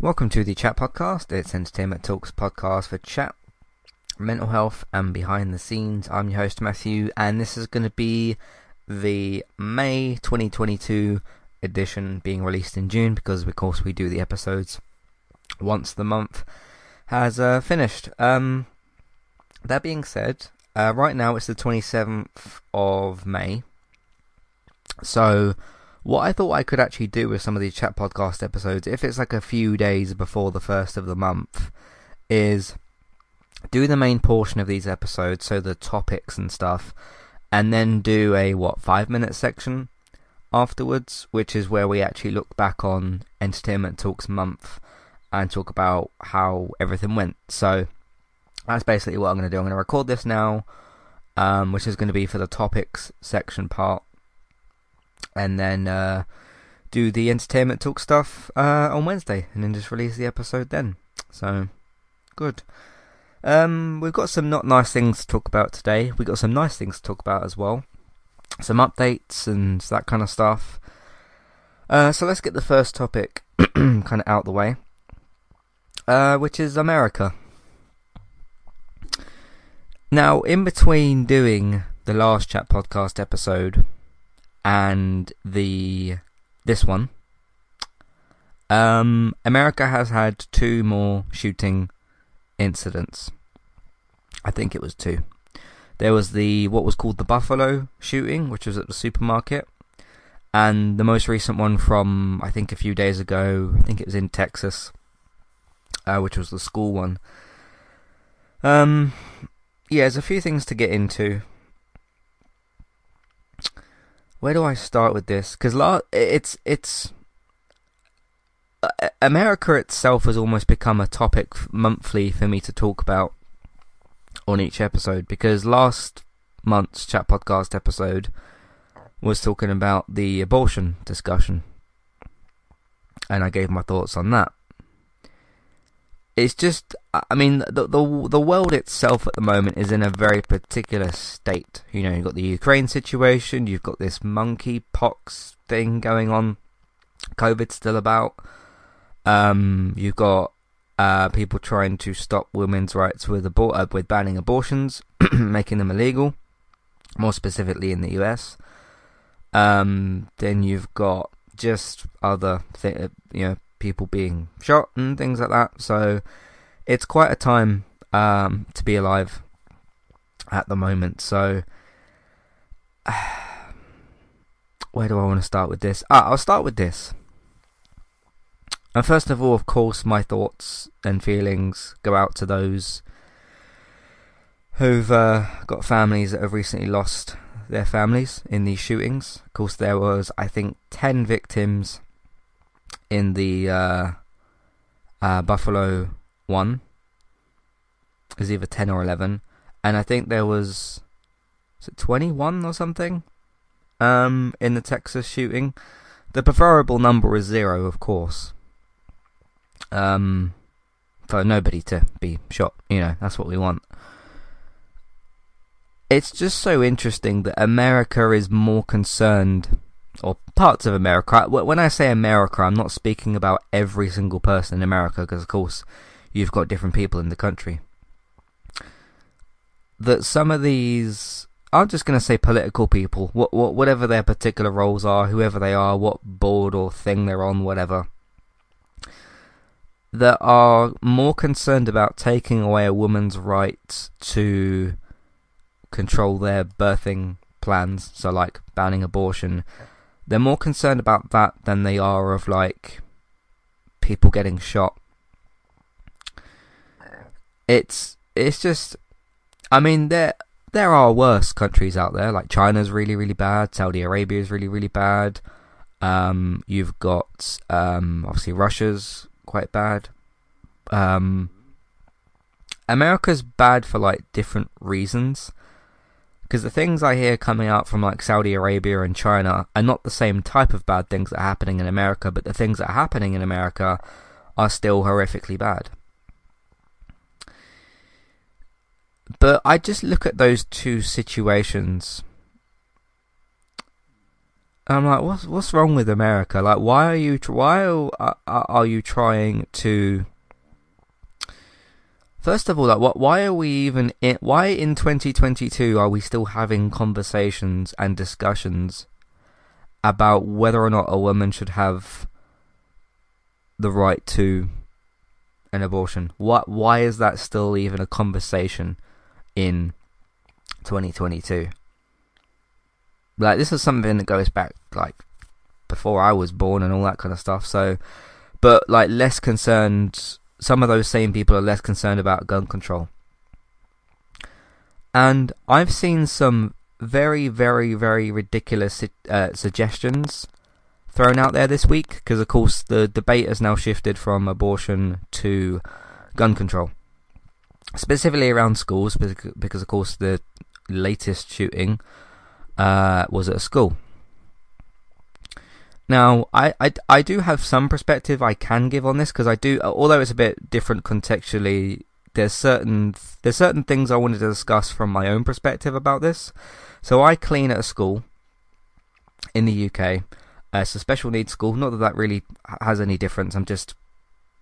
Welcome to the Chat Podcast. It's Entertainment Talks podcast for chat, mental health, and behind the scenes. I'm your host, Matthew, and this is going to be the May 2022 edition being released in June because, of course, we do the episodes once the month has uh, finished. Um, that being said, uh, right now it's the 27th of May. So what I thought I could actually do with some of these chat podcast episodes, if it's like a few days before the first of the month, is do the main portion of these episodes, so the topics and stuff, and then do a what five minute section afterwards, which is where we actually look back on Entertainment Talks month and talk about how everything went. So that's basically what I'm going to do. I'm going to record this now, um, which is going to be for the topics section part and then uh, do the entertainment talk stuff uh, on Wednesday, and then just release the episode then. So, good. Um, we've got some not nice things to talk about today. We've got some nice things to talk about as well. Some updates and that kind of stuff. Uh, so let's get the first topic kind of out the way, uh, which is America. Now, in between doing the last chat podcast episode and the this one, um, America has had two more shooting incidents. I think it was two. There was the what was called the Buffalo shooting, which was at the supermarket, and the most recent one from I think a few days ago. I think it was in Texas, uh, which was the school one. Um, yeah, there's a few things to get into where do I start with this? Because it's it's uh, America itself has almost become a topic monthly for me to talk about on each episode. Because last month's chat podcast episode was talking about the abortion discussion, and I gave my thoughts on that it's just I mean the the the world itself at the moment is in a very particular state. You know, you've got the Ukraine situation, you've got this monkeypox thing going on, COVID's still about. Um, you've got uh, people trying to stop women's rights with abor- uh, with banning abortions, making them illegal, more specifically in the US. Um, then you've got just other th- you know people being shot and things like that. So it's quite a time um, to be alive at the moment. So where do I want to start with this? Ah, I'll start with this. And first of all, of course, my thoughts and feelings go out to those who've uh, got families that have recently lost their families in these shootings. Of course, there was, I think, 10 victims in the uh, uh, Buffalo one. It was either ten or eleven, and I think there was, was twenty one or something, um, in the Texas shooting. The preferable number is zero, of course. Um, for nobody to be shot, you know, that's what we want. It's just so interesting that America is more concerned or parts of America. When I say America, I'm not speaking about every single person in America, because of course you've got different people in the country. That some of these, I'm just going to say political people, what, what, whatever their particular roles are, whoever they are, what board or thing they're on, whatever, that are more concerned about taking away a woman's right to control their birthing plans, so like banning abortion, they're more concerned about that than they are of like people getting shot. It's it's just I mean there there are worse countries out there like China's really really bad, Saudi Arabia is really really bad. Um, you've got um, obviously Russia's quite bad. Um, America's bad for like different reasons. Because the things I hear coming out from like Saudi Arabia and China are not the same type of bad things that are happening in America, but the things that are happening in America are still horrifically bad. But I just look at those two situations I'm like, what's what's wrong with America? Like, why are you why are, are you trying to? First of all, like, what? Why are we even in? Why in 2022 are we still having conversations and discussions about whether or not a woman should have the right to an abortion? What? Why is that still even a conversation in 2022? Like this is something that goes back like before I was born and all that kind of stuff. So, but like less concerned. Some of those same people are less concerned about gun control. And I've seen some very, very, very ridiculous uh, suggestions thrown out there this week because, of course, the debate has now shifted from abortion to gun control, specifically around schools because, of course, the latest shooting uh, was at a school. Now, I, I, I do have some perspective I can give on this because I do, although it's a bit different contextually. There's certain there's certain things I wanted to discuss from my own perspective about this. So I clean at a school in the UK. Uh, it's a special needs school. Not that that really has any difference. I'm just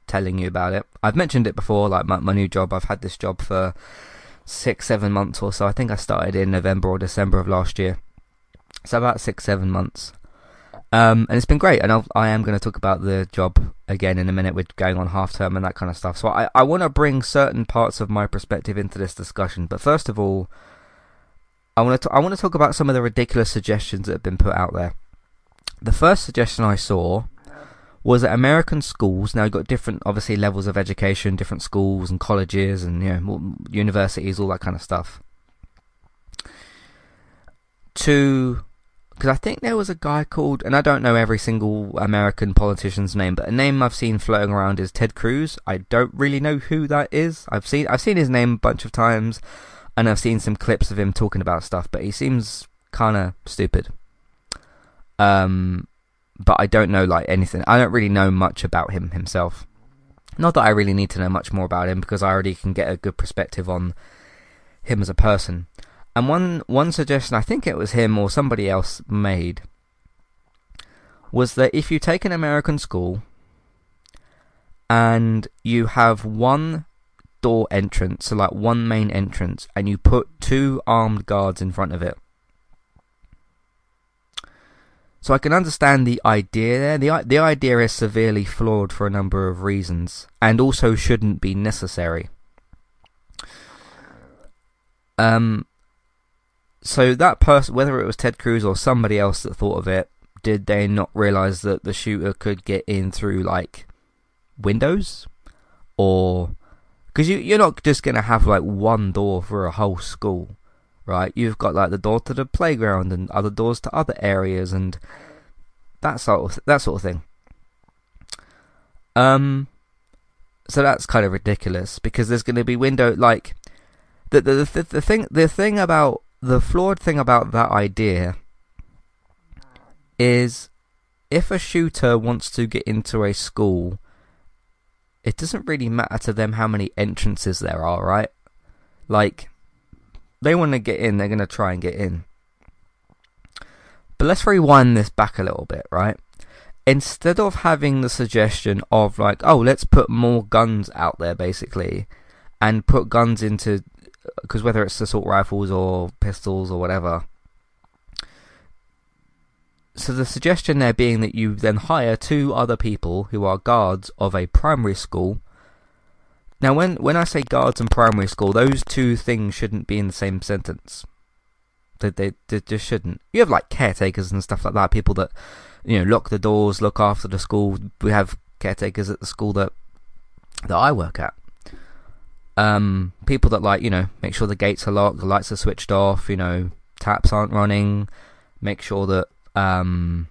telling you about it. I've mentioned it before, like my, my new job. I've had this job for six, seven months or so. I think I started in November or December of last year. So about six, seven months. Um, and it's been great. And I'll, I am going to talk about the job again in a minute with going on half term and that kind of stuff. So I, I want to bring certain parts of my perspective into this discussion. But first of all, I want to I want to talk about some of the ridiculous suggestions that have been put out there. The first suggestion I saw was that American schools now you've got different obviously levels of education, different schools and colleges and you know universities, all that kind of stuff. To because I think there was a guy called, and I don't know every single American politician's name, but a name I've seen floating around is Ted Cruz. I don't really know who that is. I've seen I've seen his name a bunch of times, and I've seen some clips of him talking about stuff, but he seems kind of stupid. Um, but I don't know like anything. I don't really know much about him himself. Not that I really need to know much more about him because I already can get a good perspective on him as a person. And one one suggestion I think it was him or somebody else made was that if you take an American school and you have one door entrance, so like one main entrance, and you put two armed guards in front of it. So I can understand the idea there. The the idea is severely flawed for a number of reasons, and also shouldn't be necessary. Um, so that person, whether it was Ted Cruz or somebody else that thought of it, did they not realize that the shooter could get in through like windows, or because you you're not just gonna have like one door for a whole school, right? You've got like the door to the playground and other doors to other areas and that sort of that sort of thing. Um, so that's kind of ridiculous because there's going to be window like the, the the the thing the thing about the flawed thing about that idea is if a shooter wants to get into a school, it doesn't really matter to them how many entrances there are, right? Like, they want to get in, they're going to try and get in. But let's rewind this back a little bit, right? Instead of having the suggestion of, like, oh, let's put more guns out there, basically, and put guns into because whether it's assault rifles or pistols or whatever. So the suggestion there being that you then hire two other people who are guards of a primary school. Now, when when I say guards and primary school, those two things shouldn't be in the same sentence. They, they, they just shouldn't. You have like caretakers and stuff like that, people that you know lock the doors, look after the school. We have caretakers at the school that that I work at um, people that like you know make sure the gates are locked, the lights are switched off, you know taps aren't running, make sure that um,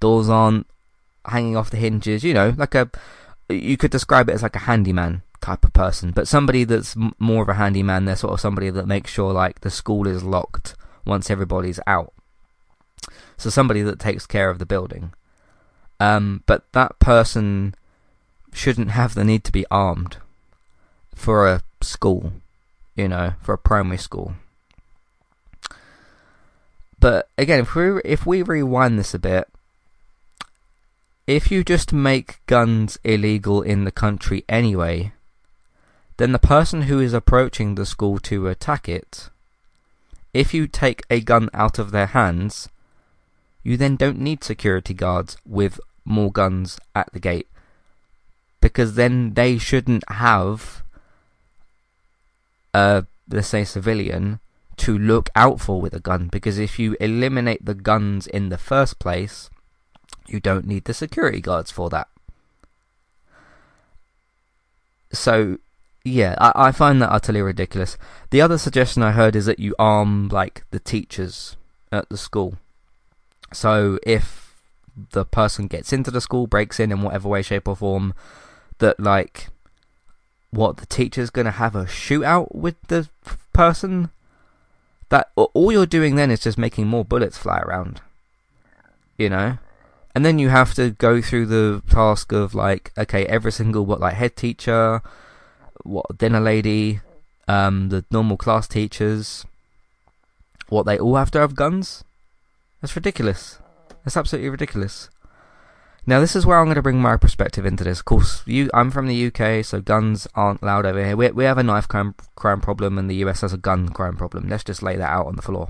doors aren't hanging off the hinges. You know, like a you could describe it as like a handyman type of person, but somebody that's m- more of a handyman. They're sort of somebody that makes sure like the school is locked once everybody's out. So somebody that takes care of the building. Um, but that person shouldn't have the need to be armed for a school, you know, for a primary school. but again, if we if we rewind this a bit, if you just make guns illegal in the country anyway, then the person who is approaching the school to attack it, if you take a gun out of their hands, you then don't need security guards with more guns at the gate because then they shouldn't have a let's say civilian to look out for with a gun because if you eliminate the guns in the first place you don't need the security guards for that. So yeah I, I find that utterly ridiculous. The other suggestion i heard is that you arm like the teachers at the school. So if the person gets into the school breaks in in whatever way shape or form that like what the teacher's going to have a shootout with the person that all you're doing then is just making more bullets fly around you know? And then you have to go through the task of like okay every single what like head teacher what dinner lady um the normal class teachers what they all have to have guns? That's ridiculous. That's absolutely ridiculous now, this is where I'm going to bring my perspective into this. Of course, you, I'm from the UK, so guns aren't allowed over here. We, we have a knife crime, crime problem, and the US has a gun crime problem. Let's just lay that out on the floor.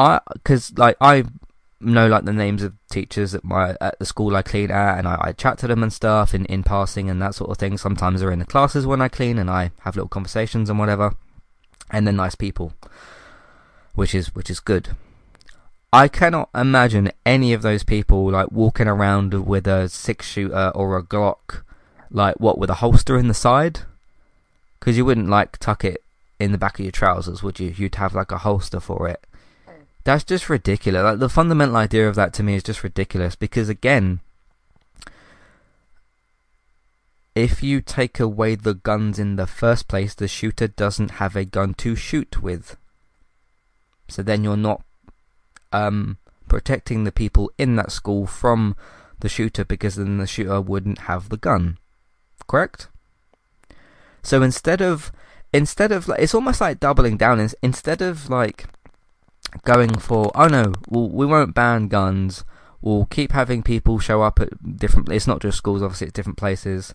I, because like I know like the names of teachers at my at the school I clean at, and I, I chat to them and stuff in in passing and that sort of thing. Sometimes they're in the classes when I clean, and I have little conversations and whatever. And they're nice people, which is which is good. I cannot imagine any of those people like walking around with a six shooter or a Glock, like what with a holster in the side, because you wouldn't like tuck it in the back of your trousers, would you? You'd have like a holster for it. That's just ridiculous. Like the fundamental idea of that to me is just ridiculous because again, if you take away the guns in the first place, the shooter doesn't have a gun to shoot with. So then you're not um, protecting the people in that school from the shooter because then the shooter wouldn't have the gun. Correct? So instead of instead of like it's almost like doubling down. Instead of like going for oh no we'll, we won't ban guns. We'll keep having people show up at different it's not just schools obviously it's different places.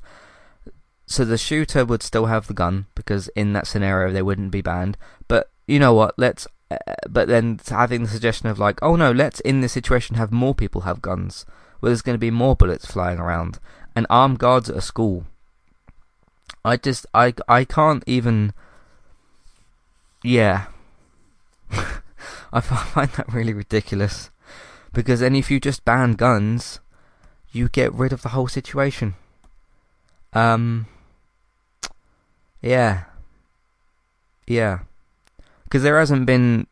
So the shooter would still have the gun because in that scenario they wouldn't be banned. But you know what? Let's but then having the suggestion of like, oh no, let's in this situation have more people have guns, where there's going to be more bullets flying around, and armed guards at a school. I just, I, I can't even. Yeah, I find that really ridiculous, because then if you just ban guns, you get rid of the whole situation. Um. Yeah. Yeah because there hasn't been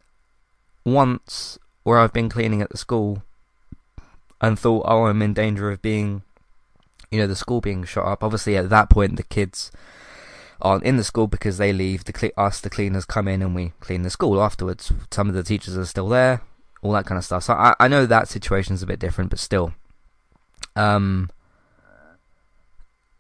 once where I've been cleaning at the school and thought, oh, I'm in danger of being, you know, the school being shot up. Obviously, at that point, the kids aren't in the school because they leave. The cle- us, the cleaners, come in and we clean the school afterwards. Some of the teachers are still there, all that kind of stuff. So I, I know that situation's a bit different, but still, um,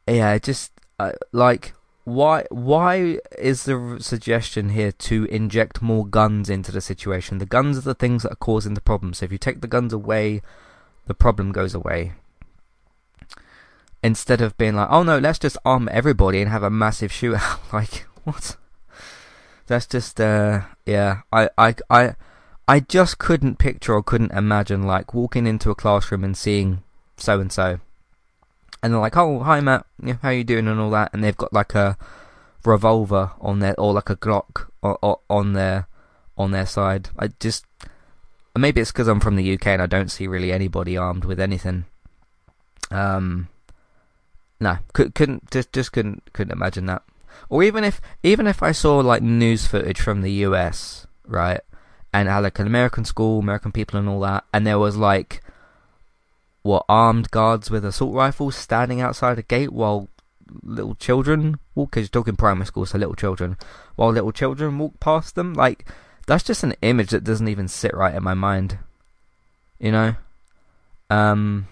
yeah, just uh, like why why is the suggestion here to inject more guns into the situation? The guns are the things that are causing the problem. So if you take the guns away, the problem goes away. Instead of being like, oh no, let's just arm everybody and have a massive shootout. like what? That's just uh yeah. I I I I just couldn't picture or couldn't imagine like walking into a classroom and seeing so and so and they're like, "Oh, hi Matt, how you doing?" and all that, and they've got like a revolver on their or like a Glock on their on their side. I just maybe it's because I'm from the UK and I don't see really anybody armed with anything. Um, no, could, couldn't just just couldn't couldn't imagine that. Or even if even if I saw like news footage from the US, right, and had like an American school, American people, and all that, and there was like what armed guards with assault rifles standing outside a gate while little children walk. Because you're talking primary school, so little children, while little children walk past them. Like that's just an image that doesn't even sit right in my mind. You know, um,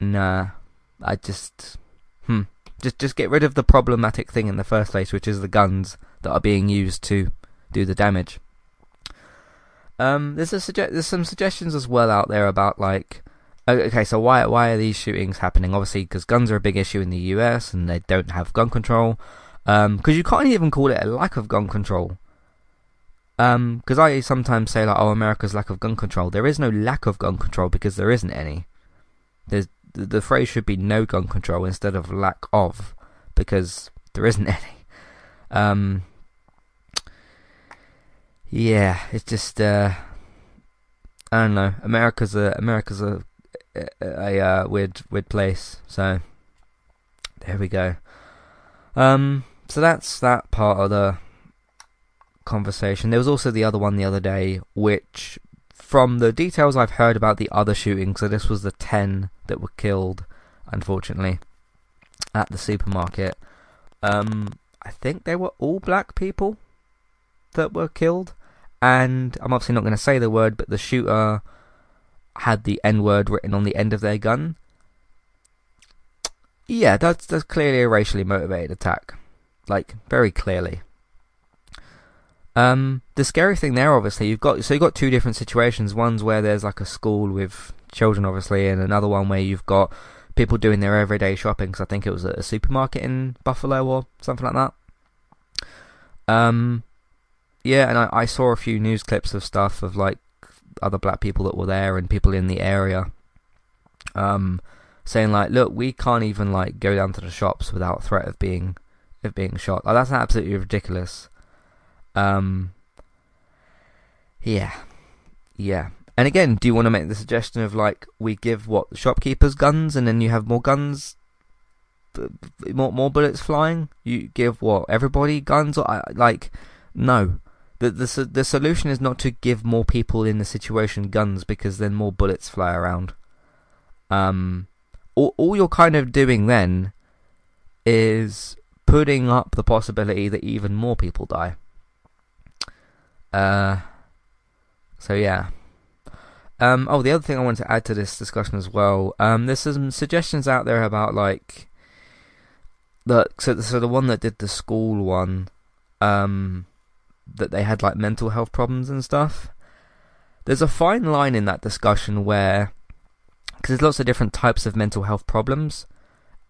nah. I just, hmm, just just get rid of the problematic thing in the first place, which is the guns that are being used to do the damage. Um, there's a suge- there's some suggestions as well out there about like, okay, so why why are these shootings happening? Obviously, because guns are a big issue in the U.S. and they don't have gun control. Because um, you can't even call it a lack of gun control. Because um, I sometimes say like, oh, America's lack of gun control. There is no lack of gun control because there isn't any. There's the, the phrase should be no gun control instead of lack of, because there isn't any. Um, yeah, it's just uh, I don't know. America's a America's a a, uh, weird weird place. So there we go. Um, so that's that part of the conversation. There was also the other one the other day, which, from the details I've heard about the other shooting, so this was the ten that were killed, unfortunately, at the supermarket. Um, I think they were all black people that were killed, and I'm obviously not going to say the word, but the shooter had the N word written on the end of their gun. Yeah, that's that's clearly a racially motivated attack, like very clearly. Um, the scary thing there, obviously, you've got so you've got two different situations. One's where there's like a school with children, obviously, and another one where you've got people doing their everyday shopping. Because I think it was a supermarket in Buffalo or something like that. Um, yeah, and I, I saw a few news clips of stuff of like other black people that were there and people in the area, um, saying like, look, we can't even like go down to the shops without threat of being of being shot. Like that's absolutely ridiculous. Um, yeah, yeah. And again, do you want to make the suggestion of like we give what shopkeepers guns, and then you have more guns, more more bullets flying? You give what everybody guns, or like no. The, the the solution is not to give more people in the situation guns because then more bullets fly around. Um, all all you're kind of doing then is putting up the possibility that even more people die. Uh, so yeah. Um, oh, the other thing I wanted to add to this discussion as well. Um, there's some suggestions out there about like the so so the one that did the school one, um, that they had like mental health problems and stuff. There's a fine line in that discussion where, because there's lots of different types of mental health problems,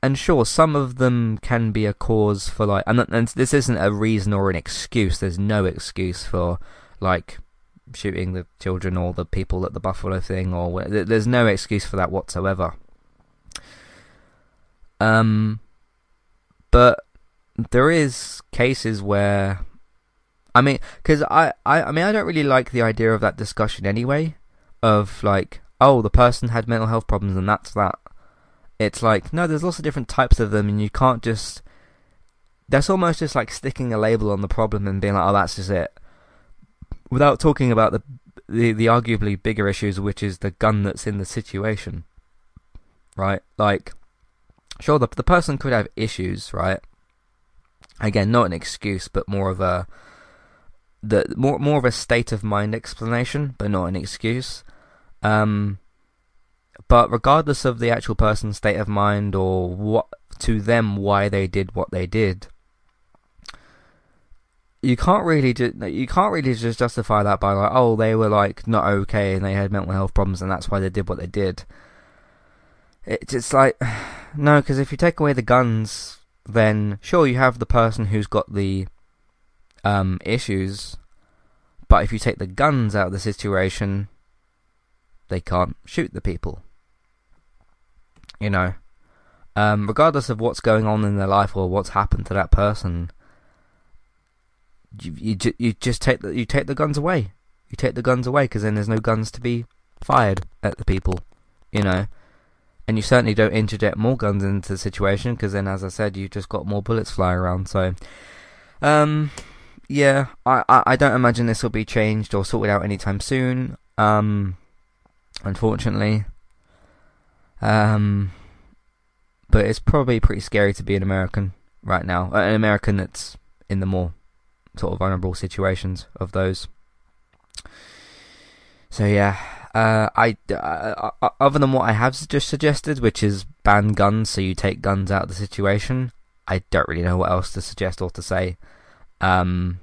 and sure, some of them can be a cause for like, and, and this isn't a reason or an excuse. There's no excuse for like shooting the children or the people at the Buffalo thing, or there's no excuse for that whatsoever. Um, but there is cases where, I mean, because I, I, I mean, I don't really like the idea of that discussion anyway. Of like, oh, the person had mental health problems and that's that. It's like, no, there's lots of different types of them, and you can't just. That's almost just like sticking a label on the problem and being like, oh, that's just it. Without talking about the, the, the arguably bigger issues, which is the gun that's in the situation. Right? Like, sure, the, the person could have issues, right? Again, not an excuse, but more of a. The, more more of a state of mind explanation, but not an excuse. Um, but regardless of the actual person's state of mind or what to them why they did what they did, you can't really ju- you can't really just justify that by like oh they were like not okay and they had mental health problems and that's why they did what they did. It's just like no, because if you take away the guns, then sure you have the person who's got the um, issues, but if you take the guns out of the situation, they can't shoot the people you know, um, regardless of what's going on in their life or what's happened to that person, you you, you just take the you take the guns away. You take the guns away because then there's no guns to be fired at the people, you know. And you certainly don't interject more guns into the situation because then, as I said, you've just got more bullets flying around. So, um, yeah, I, I, I don't imagine this will be changed or sorted out anytime soon. Um, unfortunately, um, but it's probably pretty scary to be an American right now. Uh, an American that's in the more sort of vulnerable situations of those. So yeah, uh, I uh, uh, other than what I have just suggested, which is ban guns, so you take guns out of the situation. I don't really know what else to suggest or to say. Um,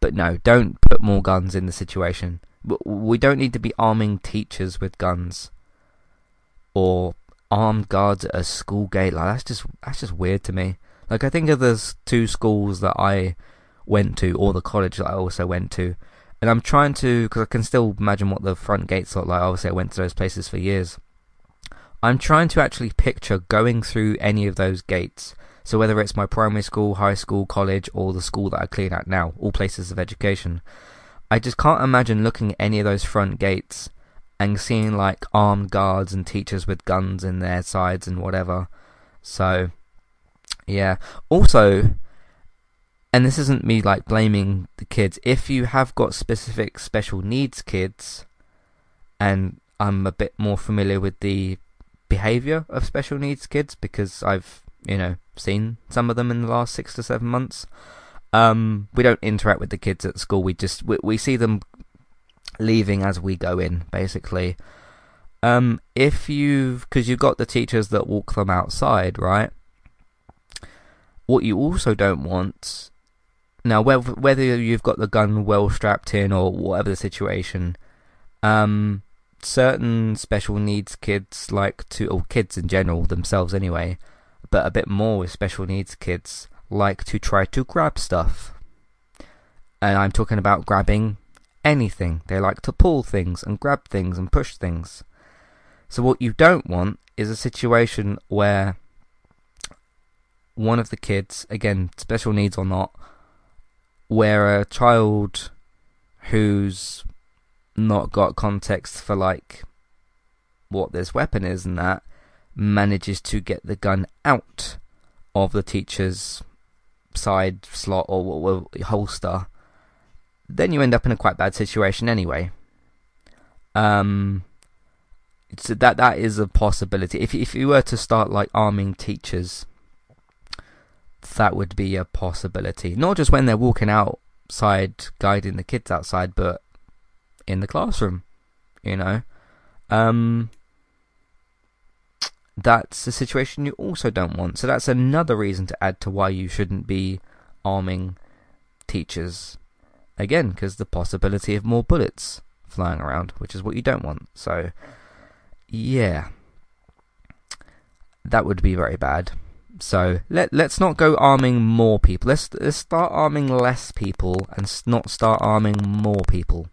But no, don't put more guns in the situation. We don't need to be arming teachers with guns or armed guards at a school gate. Like that's just that's just weird to me. Like I think of those two schools that I went to, or the college that I also went to, and I'm trying to because I can still imagine what the front gates look like. Obviously, I went to those places for years. I'm trying to actually picture going through any of those gates. So whether it's my primary school, high school, college, or the school that I clean at now, all places of education, I just can't imagine looking at any of those front gates and seeing like armed guards and teachers with guns in their sides and whatever. So, yeah. Also, and this isn't me like blaming the kids. If you have got specific special needs kids, and I'm a bit more familiar with the behavior of special needs kids because I've you know seen some of them in the last six to seven months. Um, we don't interact with the kids at school. We just we, we see them leaving as we go in, basically. Um, if you've, because you've got the teachers that walk them outside, right? What you also don't want, now whether whether you've got the gun well strapped in or whatever the situation, um, certain special needs kids like to, or kids in general themselves anyway, but a bit more with special needs kids like to try to grab stuff. And I'm talking about grabbing anything. They like to pull things and grab things and push things. So, what you don't want is a situation where one of the kids, again, special needs or not, where a child who's not got context for like what this weapon is and that manages to get the gun out of the teacher's side slot or, or holster then you end up in a quite bad situation anyway. Um, so that that is a possibility. If if you were to start like arming teachers, that would be a possibility. Not just when they're walking outside guiding the kids outside, but in the classroom. You know, um, that's a situation you also don't want. So that's another reason to add to why you shouldn't be arming teachers Again, because the possibility of more bullets flying around, which is what you don't want. So, yeah. That would be very bad. So let let's not go arming more people. Let's let's start arming less people and not start arming more people.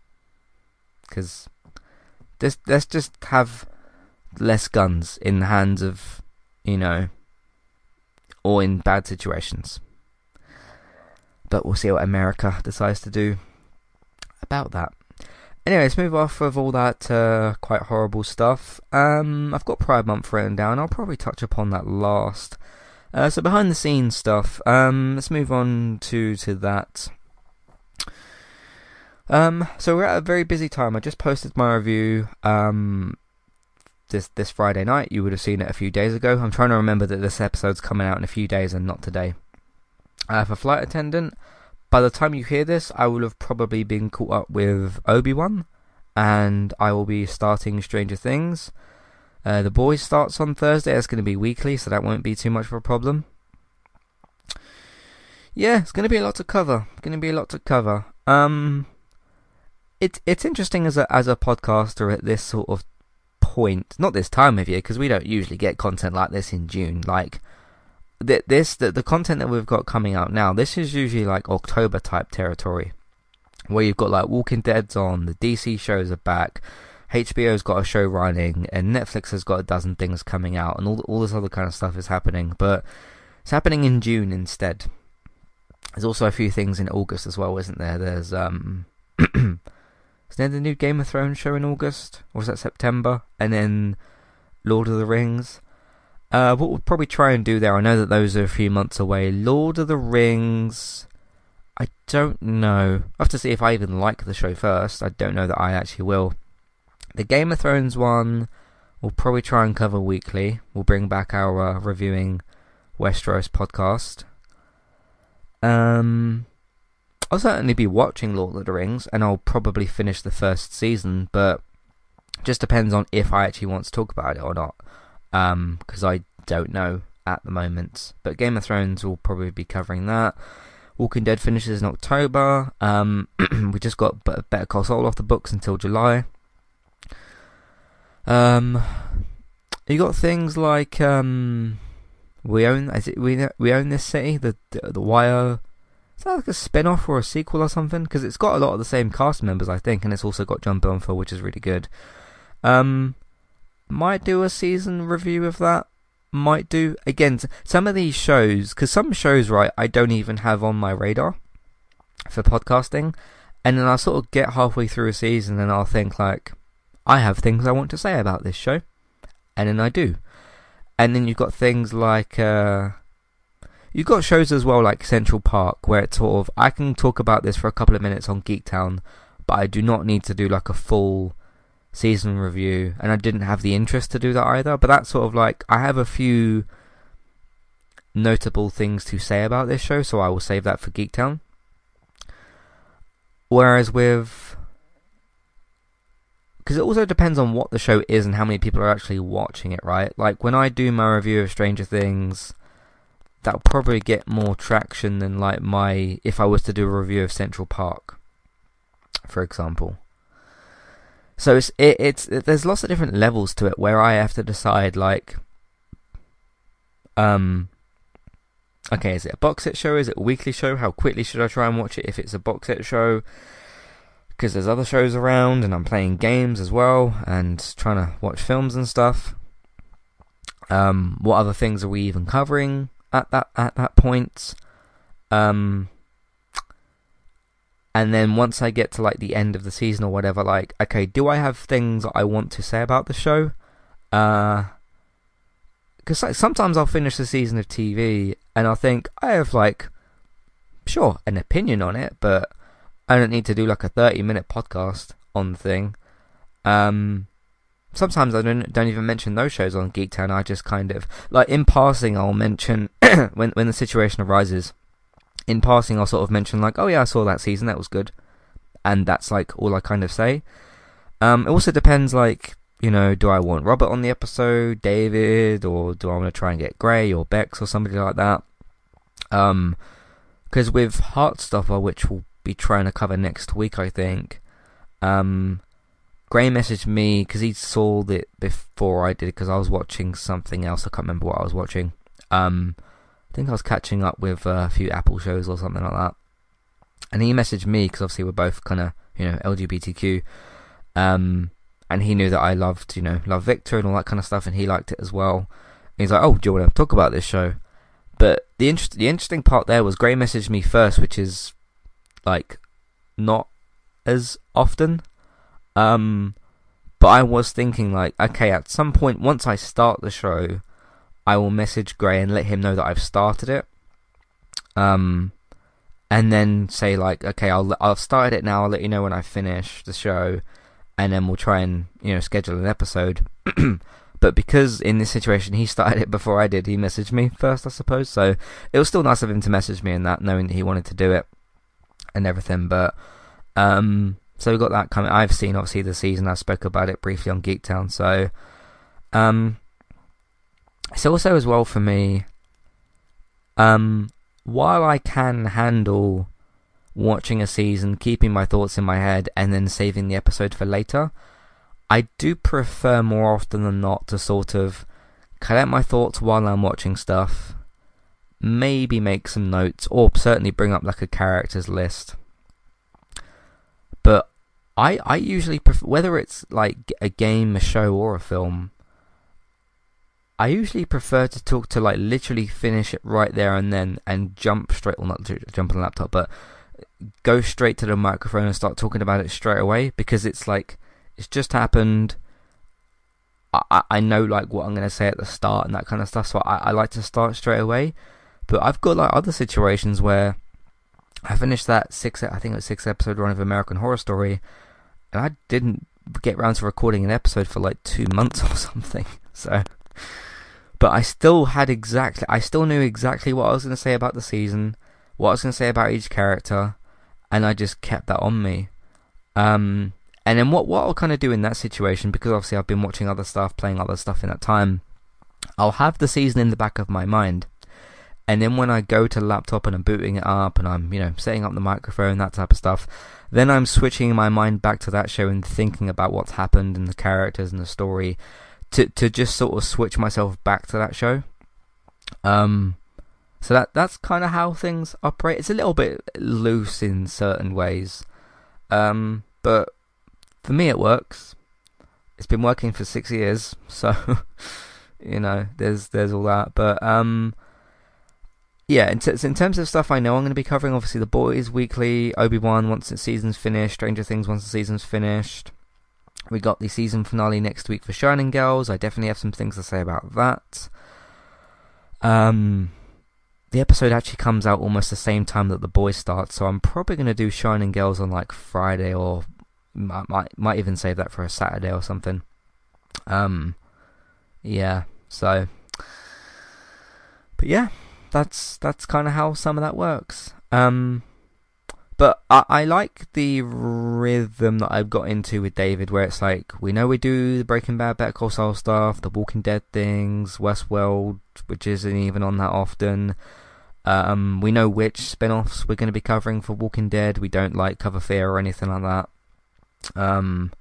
Because let's let's just have less guns in the hands of you know, or in bad situations but we'll see what America decides to do about that. Anyway, let's move off of all that uh, quite horrible stuff. Um, I've got Pride Month written down. I'll probably touch upon that last. Uh, so behind the scenes stuff. Um, let's move on to to that. Um, so we're at a very busy time. I just posted my review. Um, this this Friday night. You would have seen it a few days ago. I'm trying to remember that this episode's coming out in a few days and not today. Have a flight attendant. By the time you hear this, I will have probably been caught up with Obi Wan, and I will be starting Stranger Things. Uh, the Boys starts on Thursday. It's going to be weekly, so that won't be too much of a problem. Yeah, it's going to be a lot to cover. Going to be a lot to cover. Um, it's it's interesting as a as a podcaster at this sort of point. Not this time of year because we don't usually get content like this in June. Like this the, the content that we've got coming out now this is usually like october type territory where you've got like walking dead's on the dc shows are back hbo's got a show running and netflix has got a dozen things coming out and all, all this other kind of stuff is happening but it's happening in june instead there's also a few things in august as well isn't there there's um is there the new game of thrones show in august or was that september and then lord of the rings uh, what we'll probably try and do there, I know that those are a few months away. Lord of the Rings, I don't know. I have to see if I even like the show first. I don't know that I actually will. The Game of Thrones one, we'll probably try and cover weekly. We'll bring back our uh, reviewing Westeros podcast. Um, I'll certainly be watching Lord of the Rings, and I'll probably finish the first season, but just depends on if I actually want to talk about it or not because um, I don't know at the moment. But Game of Thrones will probably be covering that. Walking Dead finishes in October. Um, we just got Better Call Saul off the books until July. Um, you got things like um, we own it we we own this city the, the Wire. Is that like a spin-off or a sequel or something? Because it's got a lot of the same cast members, I think, and it's also got Jon Bernthal, which is really good. Um, might do a season review of that. Might do again. Some of these shows, because some shows, right, I don't even have on my radar for podcasting, and then I'll sort of get halfway through a season and I'll think like, I have things I want to say about this show, and then I do. And then you've got things like uh, you've got shows as well like Central Park, where it's sort of I can talk about this for a couple of minutes on Geektown, but I do not need to do like a full season review, and I didn't have the interest to do that either. But that's sort of like I have a few notable things to say about this show, so I will save that for Geektown. Whereas with because it also depends on what the show is and how many people are actually watching it, right? Like when I do my review of Stranger Things, that'll probably get more traction than like my if I was to do a review of Central Park, for example. So it's it, it's it, there's lots of different levels to it where I have to decide like, um, okay, is it a box set show? Is it a weekly show? How quickly should I try and watch it? If it's a box set show, because there's other shows around and I'm playing games as well and trying to watch films and stuff. Um, what other things are we even covering at that at that point? Um, and then once I get to like the end of the season or whatever, like, okay, do I have things I want to say about the show? Uh, because like, sometimes I'll finish the season of TV and I'll think I have like, sure, an opinion on it, but I don't need to do like a 30 minute podcast on the thing. Um, sometimes I don't don't even mention those shows on Geektown. I just kind of like in passing I'll mention when when the situation arises. In passing I'll sort of mention like, oh yeah, I saw that season, that was good, and that's like all I kind of say. Um, it also depends like you know, do I want Robert on the episode, David, or do I want to try and get Gray or Bex or somebody like that? Um, because with Heartstopper, which we'll be trying to cover next week, I think. Um, Gray messaged me because he saw it before I did because I was watching something else. I can't remember what I was watching. Um, I think I was catching up with a few Apple shows or something like that. And he messaged me because obviously we're both kind of you know LGBTQ. Um, and he knew that I loved you know love Victor and all that kind of stuff, and he liked it as well. And he's like, "Oh, do you want to talk about this show?" But the interest, the interesting part there was Gray messaged me first, which is like not as often. Um, but I was thinking like, okay, at some point once I start the show, I will message Gray and let him know that I've started it. Um, and then say like, okay, I'll I've started it now. I'll let you know when I finish the show, and then we'll try and you know schedule an episode. but because in this situation he started it before I did, he messaged me first, I suppose. So it was still nice of him to message me and that, knowing that he wanted to do it and everything. But um, so we've got that coming. I've seen obviously the season. I spoke about it briefly on Geektown. So um, it's also as well for me. Um, while I can handle watching a season, keeping my thoughts in my head, and then saving the episode for later, I do prefer more often than not to sort of collect my thoughts while I'm watching stuff maybe make some notes or certainly bring up like a characters list. But I I usually prefer whether it's like a game, a show, or a film. I usually prefer to talk to like literally finish it right there and then and jump straight, well not jump on the laptop, but go straight to the microphone and start talking about it straight away because it's like it's just happened. I, I know like what I'm gonna say at the start and that kind of stuff, so I, I like to start straight away. But I've got like other situations where I finished that six, I think it was six episode run of American Horror Story, and I didn't get around to recording an episode for like two months or something. So, but I still had exactly, I still knew exactly what I was going to say about the season, what I was going to say about each character, and I just kept that on me. Um, and then what what I'll kind of do in that situation, because obviously I've been watching other stuff, playing other stuff in that time, I'll have the season in the back of my mind And then when I go to laptop and I'm booting it up and I'm, you know, setting up the microphone, that type of stuff, then I'm switching my mind back to that show and thinking about what's happened and the characters and the story to to just sort of switch myself back to that show. Um so that that's kind of how things operate. It's a little bit loose in certain ways. Um but for me it works. It's been working for 6 years, so you know, there's there's all that. But um yeah, in, t- in terms of stuff I know I'm going to be covering, obviously The Boys weekly, Obi Wan once the season's finished, Stranger Things once the season's finished. We got the season finale next week for Shining Girls. I definitely have some things to say about that. Um, the episode actually comes out almost the same time that The Boys starts, so I'm probably going to do Shining Girls on like Friday or might, might might even save that for a Saturday or something. Um, yeah. So, but yeah, that's that's kind of how some of that works. Um, but I, I like the rhythm that I've got into with David, where it's like we know we do the Breaking Bad, Better Call Saul stuff, the Walking Dead things, Westworld, which isn't even on that often. Um, we know which spin-offs we're going to be covering for Walking Dead. We don't like cover fear or anything like that. Um,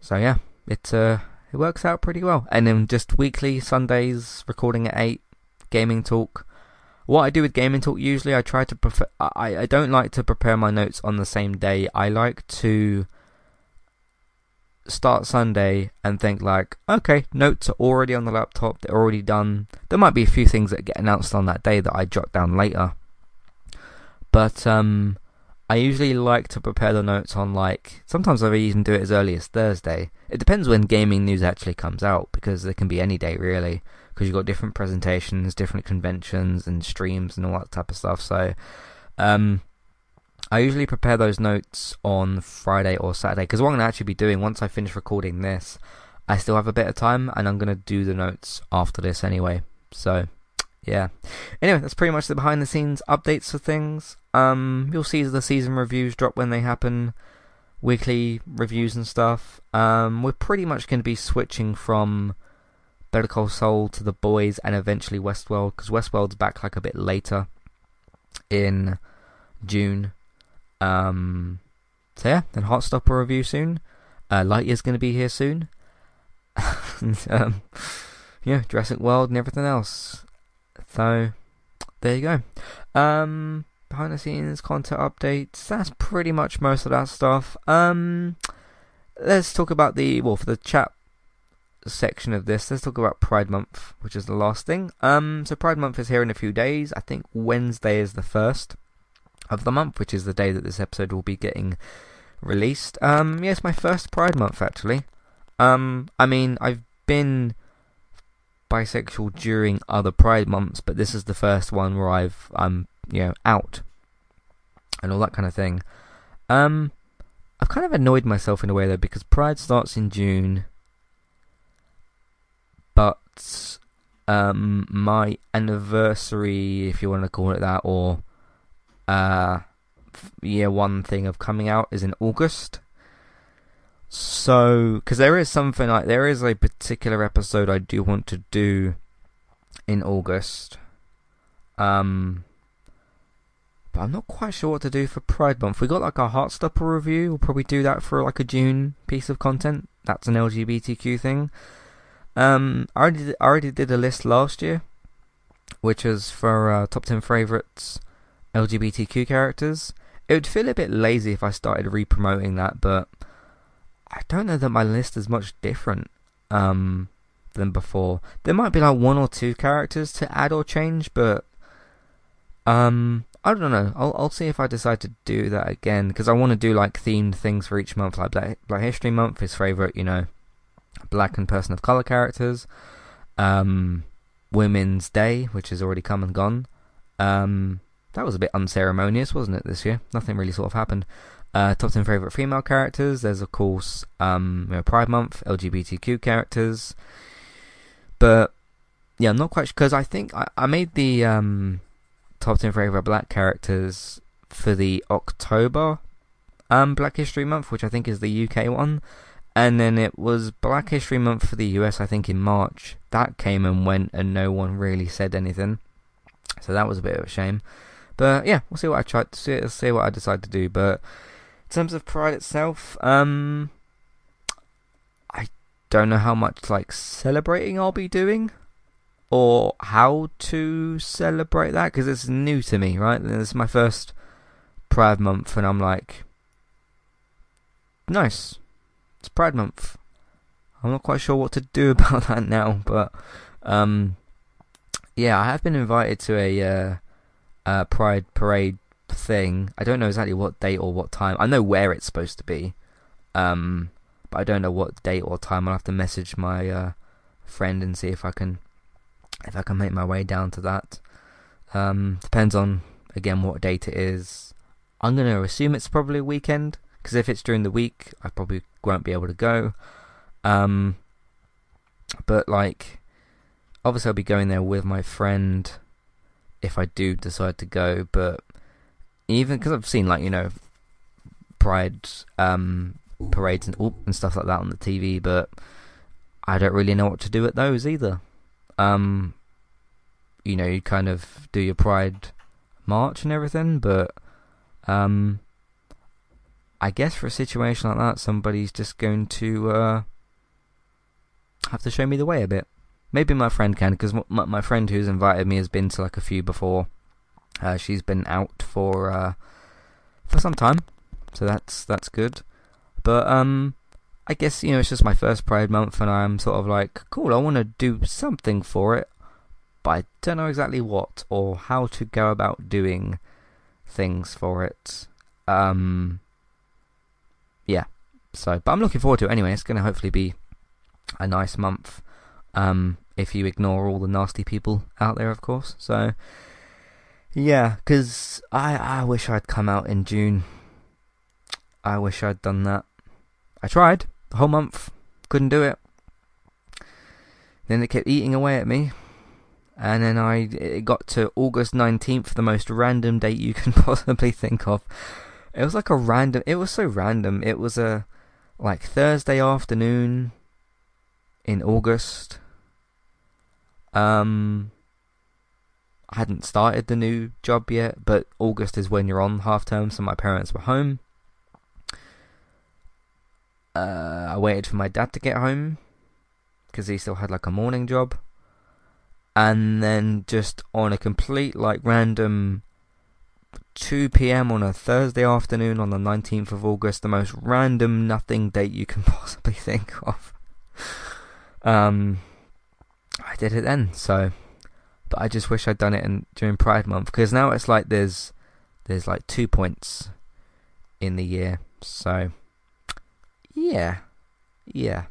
so yeah, it uh, it works out pretty well. And then just weekly Sundays, recording at eight, gaming talk. What I do with gaming talk usually, I try to prefer. I I don't like to prepare my notes on the same day. I like to start Sunday and think like, okay, notes are already on the laptop. They're already done. There might be a few things that get announced on that day that I jot down later. But um, I usually like to prepare the notes on like sometimes I even do it as early as Thursday. It depends when gaming news actually comes out because it can be any day really because you've got different presentations, different conventions and streams and all that type of stuff. So, um, I usually prepare those notes on Friday or Saturday because what I'm going to actually be doing once I finish recording this, I still have a bit of time and I'm going to do the notes after this anyway. So, yeah. Anyway, that's pretty much the behind the scenes updates for things. Um, you'll see the season reviews drop when they happen, weekly reviews and stuff. Um, we're pretty much going to be switching from Better Call Saul to The Boys and eventually Westworld because Westworld's back like a bit later in June. Um, so yeah, then Heartstopper review soon. Uh, Lightyear's going to be here soon. um, yeah, Jurassic World and everything else. So there you go. Um, behind the scenes content updates. That's pretty much most of that stuff. Um, let's talk about the well for the chat section of this, let's talk about Pride Month, which is the last thing. Um, so Pride Month is here in a few days. I think Wednesday is the first of the month, which is the day that this episode will be getting released. Um, yes, my first Pride Month actually. Um, I mean, I've been bisexual during other Pride months, but this is the first one where I've I'm you know out and all that kind of thing. Um, I've kind of annoyed myself in a way though because Pride starts in June but um, my anniversary, if you want to call it that, or uh, year one thing of coming out is in August. So, because there is something like there is a particular episode I do want to do in August. Um, but I'm not quite sure what to do for Pride Month. We got like a Heartstopper review. We'll probably do that for like a June piece of content. That's an LGBTQ thing. Um, I already did, I already did a list last year, which was for uh, top ten favorites LGBTQ characters. It would feel a bit lazy if I started re-promoting that, but I don't know that my list is much different um, than before. There might be like one or two characters to add or change, but um, I don't know. I'll I'll see if I decide to do that again because I want to do like themed things for each month. Like Black, Black History Month is favorite, you know, black and person of color characters. Um, Women's Day, which has already come and gone. Um, that was a bit unceremonious, wasn't it, this year? Nothing really sort of happened. Uh, top 10 favourite female characters. There's, of course, um, you know, Pride Month, LGBTQ characters. But, yeah, I'm not quite sure, because I think I, I made the um, top 10 favourite black characters for the October um, Black History Month, which I think is the UK one. And then it was Black History Month for the US, I think in March. That came and went, and no one really said anything. So that was a bit of a shame. But yeah, we'll see what I try to see, see what I decide to do. But in terms of Pride itself, um, I don't know how much like celebrating I'll be doing, or how to celebrate that because it's new to me. Right, this is my first Pride month, and I'm like, nice, it's Pride month. I'm not quite sure what to do about that now, but um, yeah, I have been invited to a uh, uh, Pride parade thing. I don't know exactly what date or what time. I know where it's supposed to be, um, but I don't know what date or time. I'll have to message my uh, friend and see if I can if I can make my way down to that. Um, depends on again what date it is. I'm gonna assume it's probably a weekend because if it's during the week, I probably won't be able to go. Um, but like, obviously, I'll be going there with my friend if I do decide to go. But even because I've seen like you know, pride um, parades and and stuff like that on the TV, but I don't really know what to do at those either. Um, you know, you kind of do your pride march and everything, but um, I guess for a situation like that, somebody's just going to uh, have to show me the way a bit. Maybe my friend can, because my, my friend who's invited me has been to like a few before. Uh, she's been out for uh, for some time, so that's that's good. But um, I guess you know it's just my first Pride month, and I'm sort of like, cool. I want to do something for it, but I don't know exactly what or how to go about doing things for it. Um, yeah. So, but I'm looking forward to it anyway. It's going to hopefully be a nice month. Um, if you ignore all the nasty people out there, of course. So, yeah, because I I wish I'd come out in June. I wish I'd done that. I tried the whole month, couldn't do it. Then it kept eating away at me, and then I it got to August nineteenth, the most random date you can possibly think of. It was like a random. It was so random. It was a like Thursday afternoon in August. Um, I hadn't started the new job yet, but August is when you're on half term, so my parents were home. Uh, I waited for my dad to get home because he still had like a morning job, and then just on a complete like random 2 p.m. on a Thursday afternoon on the 19th of August, the most random nothing date you can possibly think of. Um, I did it then, so. But I just wish I'd done it in, during Pride Month because now it's like there's there's like two points in the year, so yeah, yeah.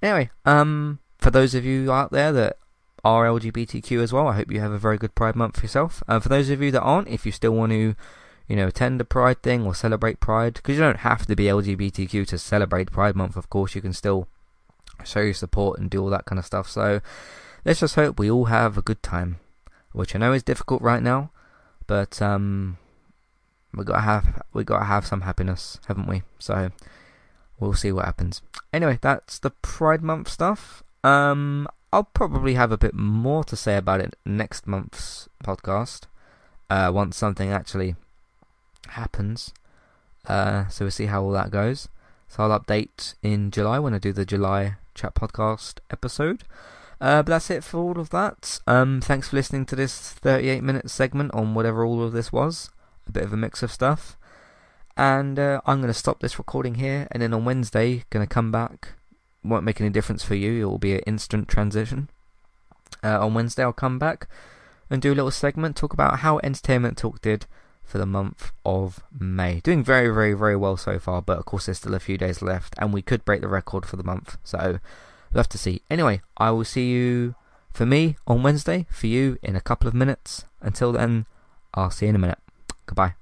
Anyway, um, for those of you out there that are LGBTQ as well, I hope you have a very good Pride Month yourself. And uh, for those of you that aren't, if you still want to, you know, attend a Pride thing or celebrate Pride, because you don't have to be LGBTQ to celebrate Pride Month. Of course, you can still show your support and do all that kind of stuff. So let's just hope we all have a good time, which I know is difficult right now, but um, we gotta have we gotta have some happiness, haven't we? So we'll see what happens. Anyway, that's the Pride Month stuff. Um, I'll probably have a bit more to say about it next month's podcast. Uh, once something actually happens. Uh, so we'll see how all that goes. So I'll update in July when I do the July chat podcast episode. Uh, but that's it for all of that. Um, thanks for listening to this 38 minute segment on whatever all of this was. A bit of a mix of stuff. And uh, I'm going to stop this recording here, and then on Wednesday, going to come back. Won't make any difference for you, it will be an instant transition. Uh, on Wednesday, I'll come back and do a little segment, talk about how Entertainment Talk did for the month of May. Doing very, very, very well so far, but of course there's still a few days left, and we could break the record for the month, so we'll have to see. Anyway, I will see you for me on Wednesday, for you in a couple of minutes. Until then, I'll see you in a minute. Goodbye.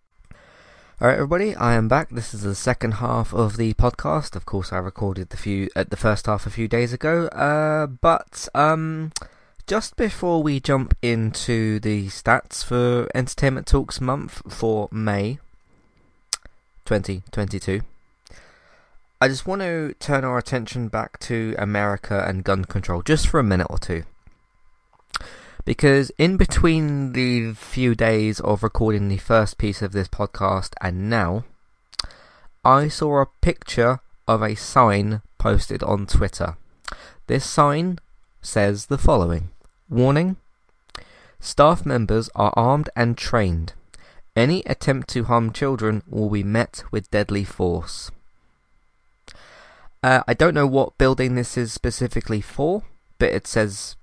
Alright everybody, I am back. This is the second half of the podcast. Of course I recorded the few at the first half a few days ago. Uh, but um just before we jump into the stats for Entertainment Talks month for May 2022, I just want to turn our attention back to America and gun control just for a minute or two because in between the few days of recording the first piece of this podcast and now, I saw a picture of a sign posted on Twitter. This sign says the following Warning Staff members are armed and trained. Any attempt to harm children will be met with deadly force. Uh, I don't know what building this is specifically for, but it says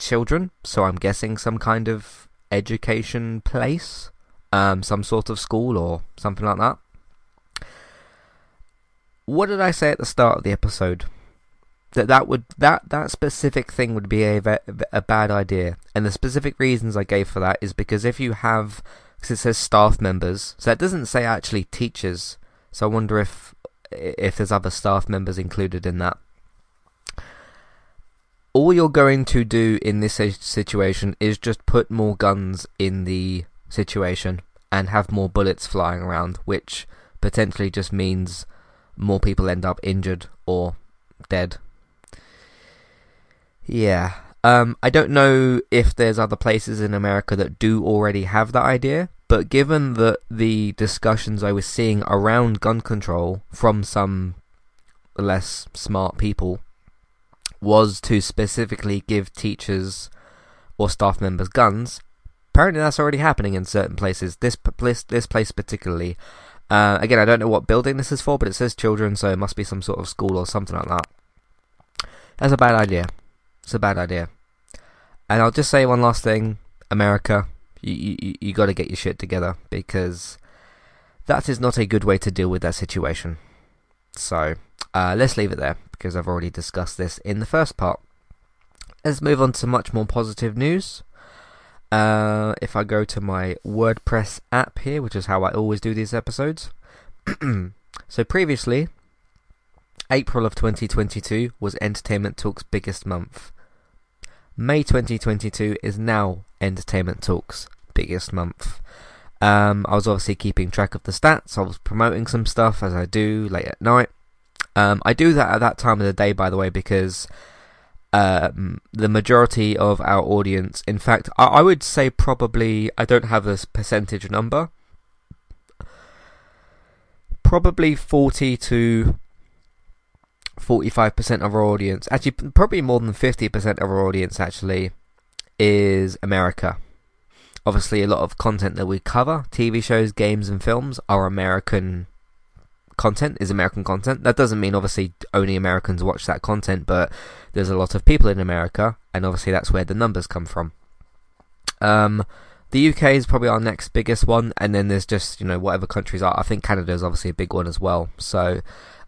children, so I'm guessing some kind of education place, um, some sort of school or something like that. What did I say at the start of the episode? That that would that that specific thing would be a a bad idea, and the specific reasons I gave for that is because if you have, because it says staff members, so it doesn't say actually teachers. So I wonder if if there's other staff members included in that all you're going to do in this situation is just put more guns in the situation and have more bullets flying around, which potentially just means more people end up injured or dead. Yeah. Um, I don't know if there's other places in America that do already have that idea, but given that the discussions I was seeing around gun control from some less smart people was to specifically give teachers or staff members guns. Apparently, that's already happening in certain places. This place, this place particularly. Uh, again, I don't know what building this is for, but it says children, so it must be some sort of school or something like that. That's a bad idea. It's a bad idea. And I'll just say one last thing, America, you you, you got to get your shit together because that is not a good way to deal with that situation. So uh, let's leave it there because I've already discussed this in the first part. Let's move on to much more positive news. Uh, if I go to my WordPress app here, which is how I always do these episodes. so previously, April of 2022 was Entertainment Talk's biggest month. May 2022 is now Entertainment Talk's biggest month. Um, I was obviously keeping track of the stats. I was promoting some stuff as I do late at night. Um, I do that at that time of the day, by the way, because um, the majority of our audience, in fact, I, I would say probably, I don't have a percentage number, probably 40 to 45% of our audience, actually, probably more than 50% of our audience actually is America. Obviously, a lot of content that we cover, TV shows, games, and films, are American content, is American content. That doesn't mean, obviously, only Americans watch that content, but there's a lot of people in America, and obviously, that's where the numbers come from. Um, the UK is probably our next biggest one, and then there's just, you know, whatever countries are. I think Canada is obviously a big one as well. So,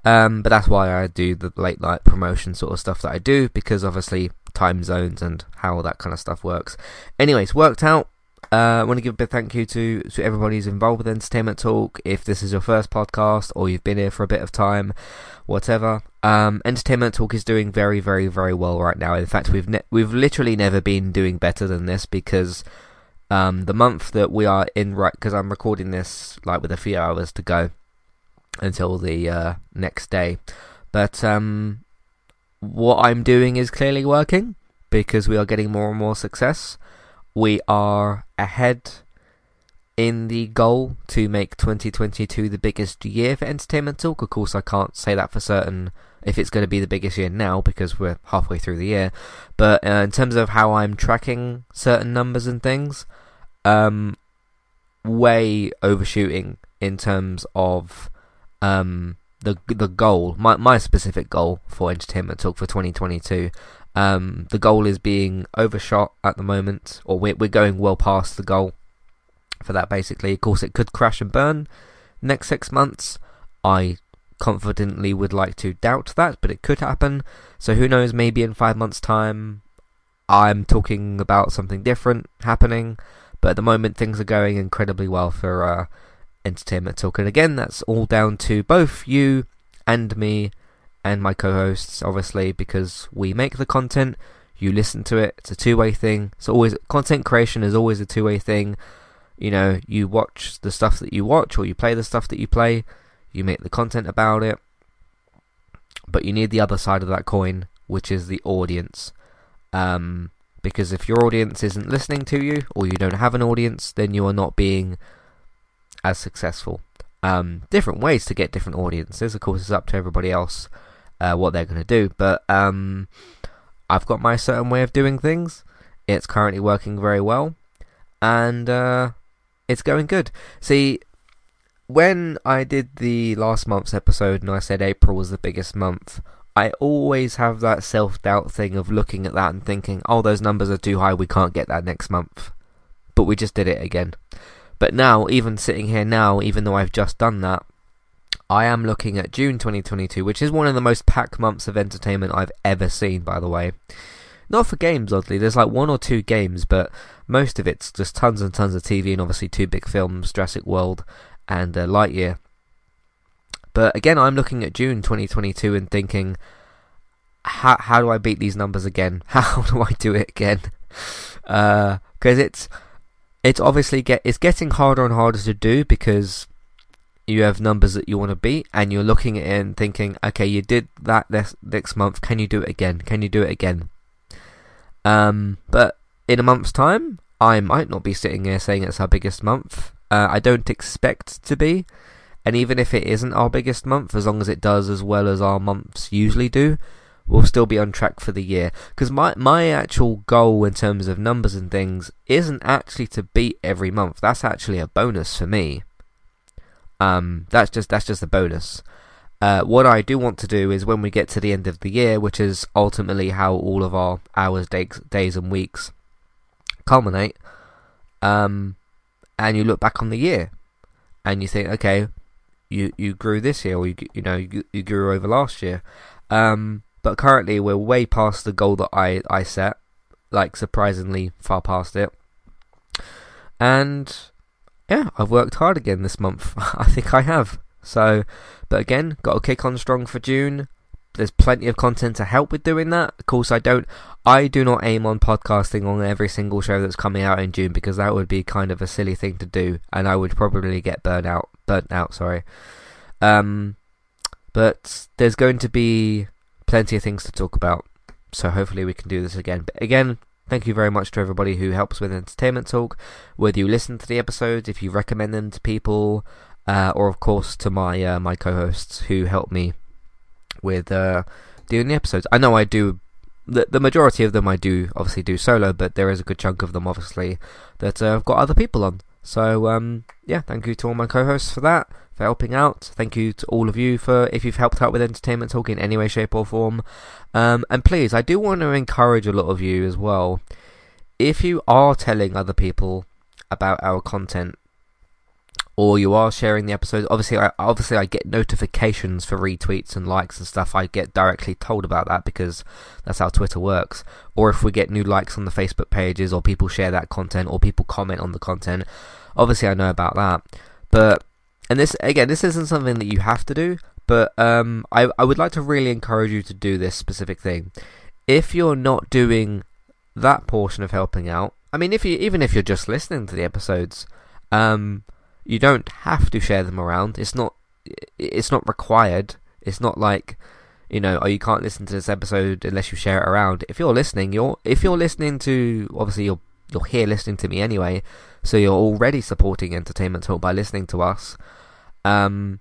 um, but that's why I do the late night promotion sort of stuff that I do, because obviously time zones and how all that kind of stuff works. Anyways, worked out. Uh, I want to give a big thank you to, to everybody who's involved with Entertainment Talk. If this is your first podcast or you've been here for a bit of time, whatever, um, Entertainment Talk is doing very, very, very well right now. In fact, we've ne- we've literally never been doing better than this because um, the month that we are in right because I'm recording this like with a few hours to go until the uh, next day, but um, what I'm doing is clearly working because we are getting more and more success. We are ahead in the goal to make 2022 the biggest year for Entertainment Talk. Of course, I can't say that for certain if it's going to be the biggest year now because we're halfway through the year. But uh, in terms of how I'm tracking certain numbers and things, um, way overshooting in terms of um, the the goal, my my specific goal for Entertainment Talk for 2022. Um, the goal is being overshot at the moment, or we're we're going well past the goal for that. Basically, of course, it could crash and burn next six months. I confidently would like to doubt that, but it could happen. So who knows? Maybe in five months' time, I'm talking about something different happening. But at the moment, things are going incredibly well for uh, Entertainment Talk. And again, that's all down to both you and me and my co-hosts, obviously, because we make the content, you listen to it. It's a two-way thing. It's always content creation is always a two-way thing. You know, you watch the stuff that you watch, or you play the stuff that you play. You make the content about it, but you need the other side of that coin, which is the audience. Um, because if your audience isn't listening to you, or you don't have an audience, then you are not being as successful. Um, different ways to get different audiences. Of course, it's up to everybody else uh, what they're going to do. But um, I've got my certain way of doing things. It's currently working very well, and uh, it's going good. See, when I did the last month's episode and I said April was the biggest month, I always have that self doubt thing of looking at that and thinking, oh, those numbers are too high, we can't get that next month. But we just did it again. But now, even sitting here now, even though I've just done that, I am looking at June 2022, which is one of the most packed months of entertainment I've ever seen, by the way. Not for games, oddly. There's like one or two games, but most of it's just tons and tons of TV and obviously two big films, Jurassic World and uh, Lightyear. But again, I'm looking at June 2022 and thinking, how how do I beat these numbers again? How do I do it again? Because uh, it's it's obviously get it's getting harder and harder to do because you have numbers that you want to beat and you're looking at it and thinking, okay, you did that this next month. Can you do it again? Can you do it again? Um, but in a month's time, I might not be sitting here saying it's our biggest month. Uh, I don't expect to be, and even if it isn't our biggest month, as long as it does as well as our months usually do, we'll still be on track for the year. Because my my actual goal in terms of numbers and things isn't actually to beat every month. That's actually a bonus for me. Um, that's just that's just a bonus. Uh, what I do want to do is when we get to the end of the year, which is ultimately how all of our hours, days, days and weeks culminate, um, and you look back on the year, and you think, okay, you you grew this year, or you you know you, you grew over last year. Um, but currently, we're way past the goal that I, I set, like surprisingly far past it. And yeah, I've worked hard again this month. I think I have. So, but again, got to kick on strong for June. There's plenty of content to help with doing that. Of course, I don't. I do not aim on podcasting on every single show that's coming out in June because that would be kind of a silly thing to do, and I would probably get burnt out. Burnt out, sorry. Um, but there's going to be plenty of things to talk about. So hopefully we can do this again. But again, thank you very much to everybody who helps with Entertainment Talk. Whether you listen to the episodes, if you recommend them to people, uh, or of course to my uh, my co-hosts who help me with uh, doing the episodes. I know I do the the majority of them I do obviously do solo, but there is a good chunk of them obviously that uh, I've got other people on. So um, yeah, thank you to all my co-hosts for that, for helping out. Thank you to all of you for if you've helped out with entertainment talk in any way, shape, or form. Um, and please, I do want to encourage a lot of you as well. If you are telling other people about our content or you are sharing the episodes. Obviously, I, obviously I get notifications for retweets and likes and stuff. I get directly told about that because that's how Twitter works. Or if we get new likes on the Facebook pages, or people share that content, or people comment on the content, obviously I know about that. But and this again, this isn't something that you have to do. But um, I I would like to really encourage you to do this specific thing. If you're not doing that portion of helping out, I mean, if you even if you're just listening to the episodes, um, you don't have to share them around. It's not it's not required. It's not like you know, oh, you can't listen to this episode unless you share it around. If you're listening, you're if you're listening to obviously you're you're here listening to me anyway, so you're already supporting Entertainment Talk by listening to us. Um,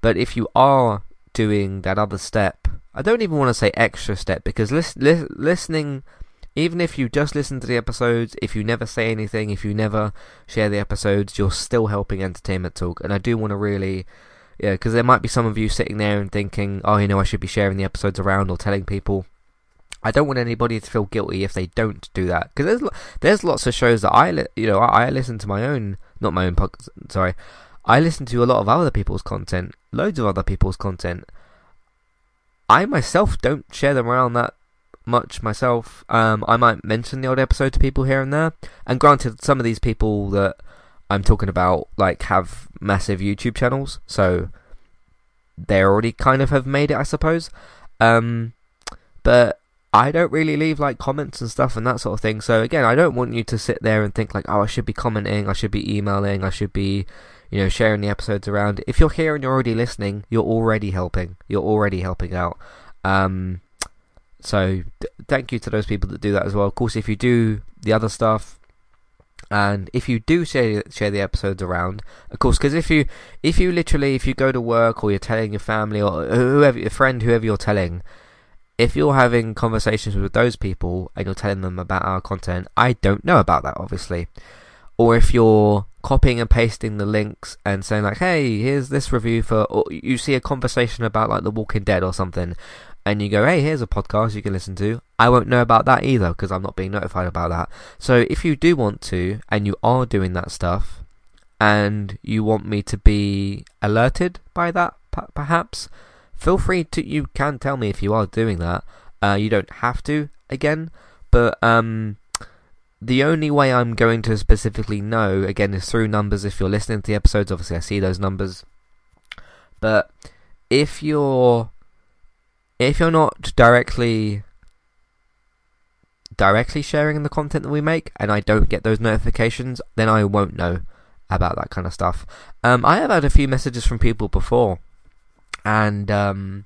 but if you are doing that other step, I don't even want to say extra step because lis- li- listening even if you just listen to the episodes, if you never say anything, if you never share the episodes, you're still helping Entertainment Talk. And I do want to really, yeah, because there might be some of you sitting there and thinking, oh, you know, I should be sharing the episodes around or telling people. I don't want anybody to feel guilty if they don't do that because there's there's lots of shows that I li- you know I, I listen to my own not my own podcast sorry I listen to a lot of other people's content loads of other people's content I myself don't share them around that much myself. Um, I might mention the old episode to people here and there. And granted, some of these people that I'm talking about like have massive YouTube channels, so they already kind of have made it, I suppose. Um, but I don't really leave like comments and stuff and that sort of thing. So again, I don't want you to sit there and think like, oh, I should be commenting, I should be emailing, I should be, you know, sharing the episodes around. If you're here and you're already listening, you're already helping. You're already helping out. Um, so thank you to those people that do that as well. Of course, if you do the other stuff, and if you do share share the episodes around, of course, because if you if you literally if you go to work or you're telling your family or uh, whoever your friend whoever you're telling, if you're having conversations with those people and you're telling them about our content, I don't know about that obviously, or if you're copying and pasting the links and saying like, hey, here's this review for, or you see a conversation about like The Walking Dead or something, and you go, hey, here's a podcast you can listen to, I won't know about that either because I'm not being notified about that. So if you do want to, and you are doing that stuff, and you want me to be alerted by that, perhaps, feel free to. You can tell me if you are doing that. Uh, you don't have to again, but um, the only way I'm going to specifically know again is through numbers. If you're listening to the episodes, obviously I see those numbers, but if you're if you're not directly directly sharing the content that we make and I don't get those notifications, then I won't know about that kind of stuff. Um, I have had a few messages from people before, and um,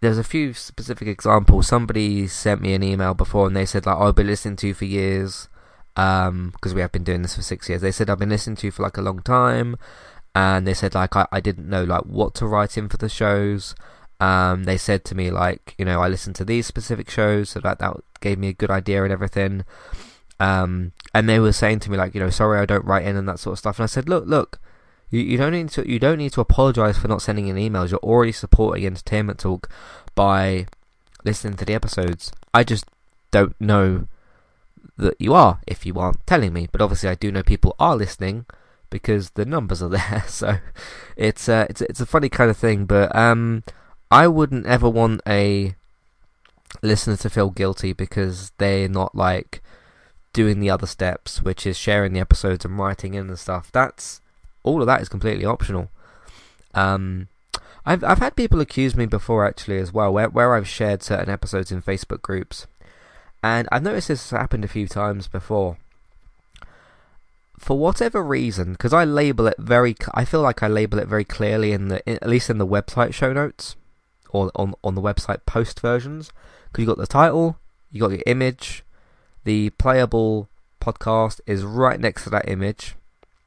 there's a few specific examples. Somebody sent me an email before and they said like, oh, "I've been listening to you for years." because um, we have been doing this for six years. They said I've been listening to you for like a long time, and they said like I, I didn't know like what to write in for the shows. Um, they said to me like, you know, I listened to these specific shows, so that that gave me a good idea and everything. Um, and they were saying to me like, you know, sorry I don't write in and that sort of stuff. And I said, look, look, you, you don't need to you don't need to apologise for not sending in emails. You're already supporting Entertainment Talk by listening to the episodes. I just don't know that you are if you aren't telling me. But obviously, I do know people are listening because the numbers are there. So it's uh, it's it's a funny kind of thing. But um, I wouldn't ever want a listener to feel guilty because they're not like doing the other steps, which is sharing the episodes and writing in and stuff. That's all of that is completely optional. Um, I've I've had people accuse me before actually as well, where where I've shared certain episodes in Facebook groups, and I've noticed this has happened a few times before. For whatever reason, because I label it very, I feel like I label it very clearly in the, at least in the website show notes or on on the website post versions because you got the title, you got the image, the playable podcast is right next to that image.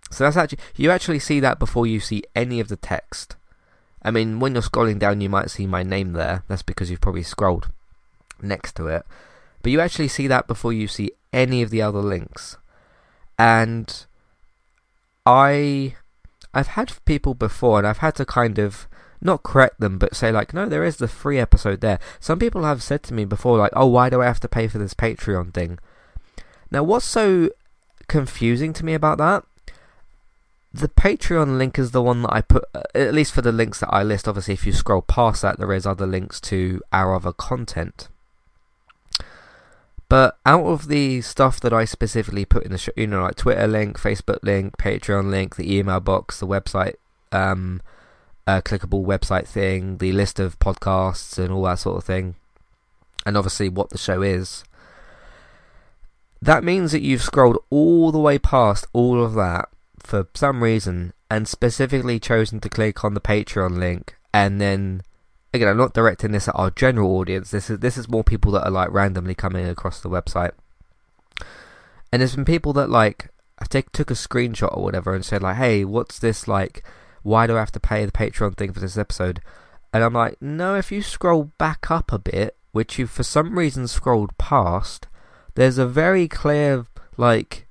So that's actually you actually see that before you see any of the text. I mean, when you're scrolling down, you might see my name there. That's because you've probably scrolled. next to it. But you actually see that before you see any of the other links. And I I've had people before and I've had to kind of not correct them but say like no there is the free episode there. Some people have said to me before like oh why do I have to pay for this Patreon thing? Now what's so confusing to me about that the Patreon link is the one that I put, uh, at least for the links that I list. Obviously, if you scroll past that, there is other links to our other content. But out of the stuff that I specifically put in the show, you know, like Twitter link, Facebook link, Patreon link, the email box, the website, um, uh, clickable website thing, the list of podcasts and all that sort of thing, and obviously what the show is. That means that you've scrolled all the way past all of that for some reason and specifically chosen to click on the Patreon link and then again I'm not directing this at our general audience this is this is more people that are like randomly coming across the website and there's been people that like I take took a screenshot or whatever and said like hey what's this like why do I have to pay the Patreon thing for this episode and I'm like no if you scroll back up a bit which you for some reason scrolled past there's a very clear like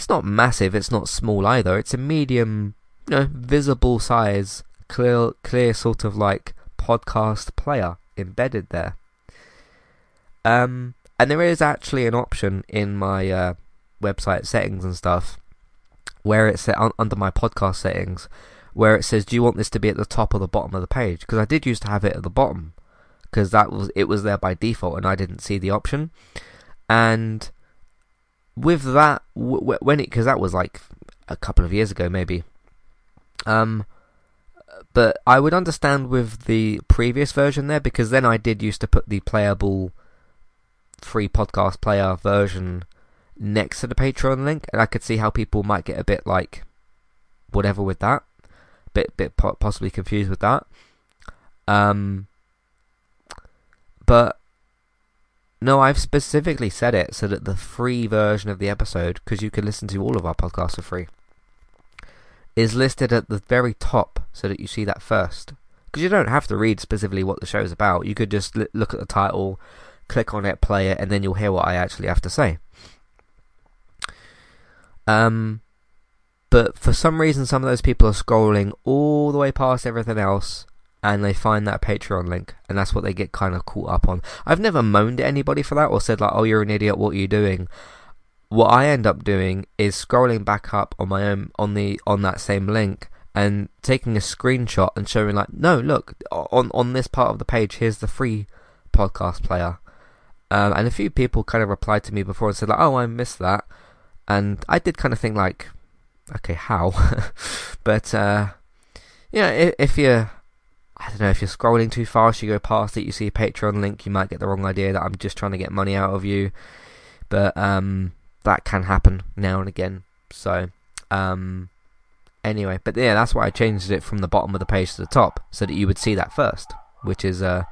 it's not massive, it's not small either. It's a medium, you know, visible size, clear, clear sort of like podcast player embedded there. Um, and there is actually an option in my uh, website settings and stuff where it's set un- under my podcast settings where it says, "Do you want this to be at the top or the bottom of the page?" Because I did used to have it at the bottom because that was it was there by default and I didn't see the option. And with that, w- when it because that was like a couple of years ago, maybe. Um, but I would understand with the previous version there because then I did used to put the playable free podcast player version next to the Patreon link, and I could see how people might get a bit like whatever with that, bit bit possibly confused with that. Um, but no, I've specifically said it so that the free version of the episode, because you can listen to all of our podcasts for free, is listed at the very top so that you see that first. Because you don't have to read specifically what the show is about. You could just look at the title, click on it, play it, and then you'll hear what I actually have to say. Um, but for some reason, some of those people are scrolling all the way past everything else and they find that Patreon link, and that's what they get kind of caught up on. I've never moaned at anybody for that or said like, "Oh, you're an idiot. What are you doing?" What I end up doing is scrolling back up on my own on the on that same link and taking a screenshot and showing like, "No, look on on this part of the page. Here's the free podcast player." Um, and a few people kind of replied to me before and said like, "Oh, I missed that," and I did kind of think like, "Okay, how?" but uh, yeah, if, if you I don't know if you're scrolling too fast, you go past it, you see a Patreon link, you might get the wrong idea that I'm just trying to get money out of you. But um, that can happen now and again. So um, anyway, but yeah, that's why I changed it from the bottom of the page to the top so that you would see that first, which is a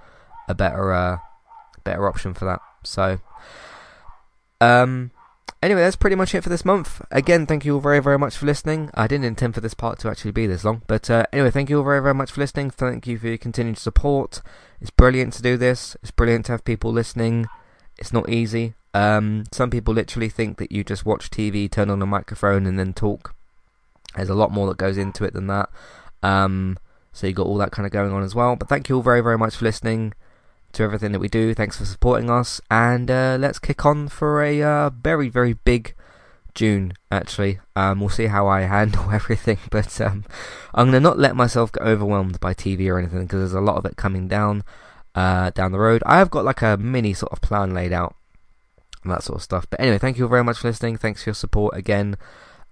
a better uh, better option for that. So um, Anyway, that's pretty much it for this month. Again, thank you all very, very much for listening. I didn't intend for this part to actually be this long, but uh, anyway, thank you all very, very much for listening. Thank you for your continued support. It's brilliant to do this. It's brilliant to have people listening. It's not easy. Um, some people literally think that you just watch TV, turn on a microphone, and then talk. There's a lot more that goes into it than that. Um, so you got all that kind of going on as well. But thank you all very, very much for listening to everything that we do. Thanks for supporting us, and uh, let's kick on for a uh, very very big June. Actually, um, we'll see how I handle everything, but um, I'm gonna not let myself get overwhelmed by TV or anything because there's a lot of it coming down uh, down the road. I have got like a mini sort of plan laid out and that sort of stuff. But anyway, thank you very much for listening. Thanks for your support again.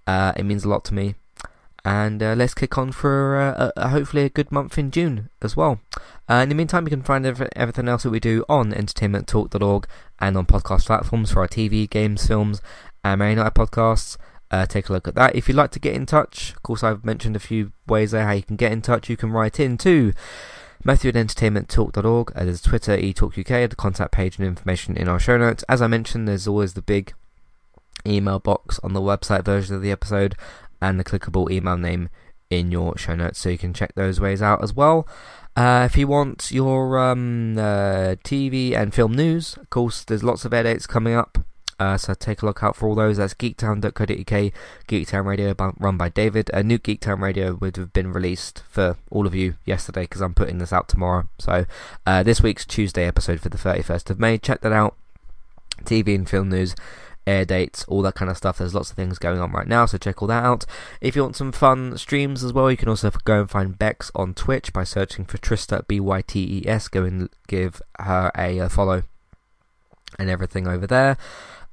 Uh, it means a lot to me and uh, let's kick on for uh, a, hopefully a good month in June as well. Uh, in the meantime, you can find everything else that we do on entertainmenttalk.org and on podcast platforms for our TV, games, films, and Mary Night podcasts. Uh, take a look at that. If you'd like to get in touch, of course, I've mentioned a few ways there how you can get in touch. You can write in to Matthew at entertainmenttalk.org. Uh, there's Twitter, eTalkUK, the contact page and information in our show notes. As I mentioned, there's always the big email box on the website version of the episode and the clickable email name in your show notes so you can check those ways out as well. Uh, if you want your um, uh, TV and film news, of course, there's lots of air dates coming up. Uh, so take a look out for all those. That's geektown.co.uk, Geektown Radio run by David. A new Geektown Radio would have been released for all of you yesterday because I'm putting this out tomorrow. So uh, this week's Tuesday episode for the 31st of May. Check that out. TV and film news air dates, all that kind of stuff. There's lots of things going on right now, so check all that out. If you want some fun streams as well, you can also go and find Bex on Twitch by searching for Trista B Y T E S. Go and give her a, a follow and everything over there.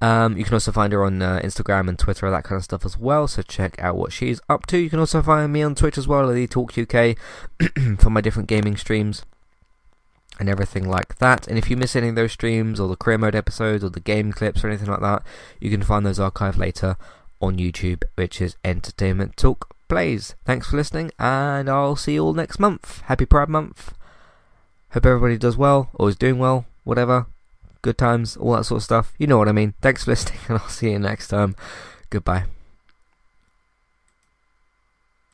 Um, you can also find her on uh, Instagram and Twitter, that kind of stuff as well. So check out what she's up to. You can also find me on Twitch as well, at the Talk UK, for my different gaming streams and everything like that. And if you miss any of those streams or the career mode episodes or the game clips or anything like that, you can find those archived later on YouTube, which is Entertainment Talk Plays. Thanks for listening, and I'll see you all next month. Happy Pride Month. Hope everybody does well or is doing well, whatever. Good times, all that sort of stuff. You know what I mean. Thanks for listening, and I'll see you next time. Goodbye.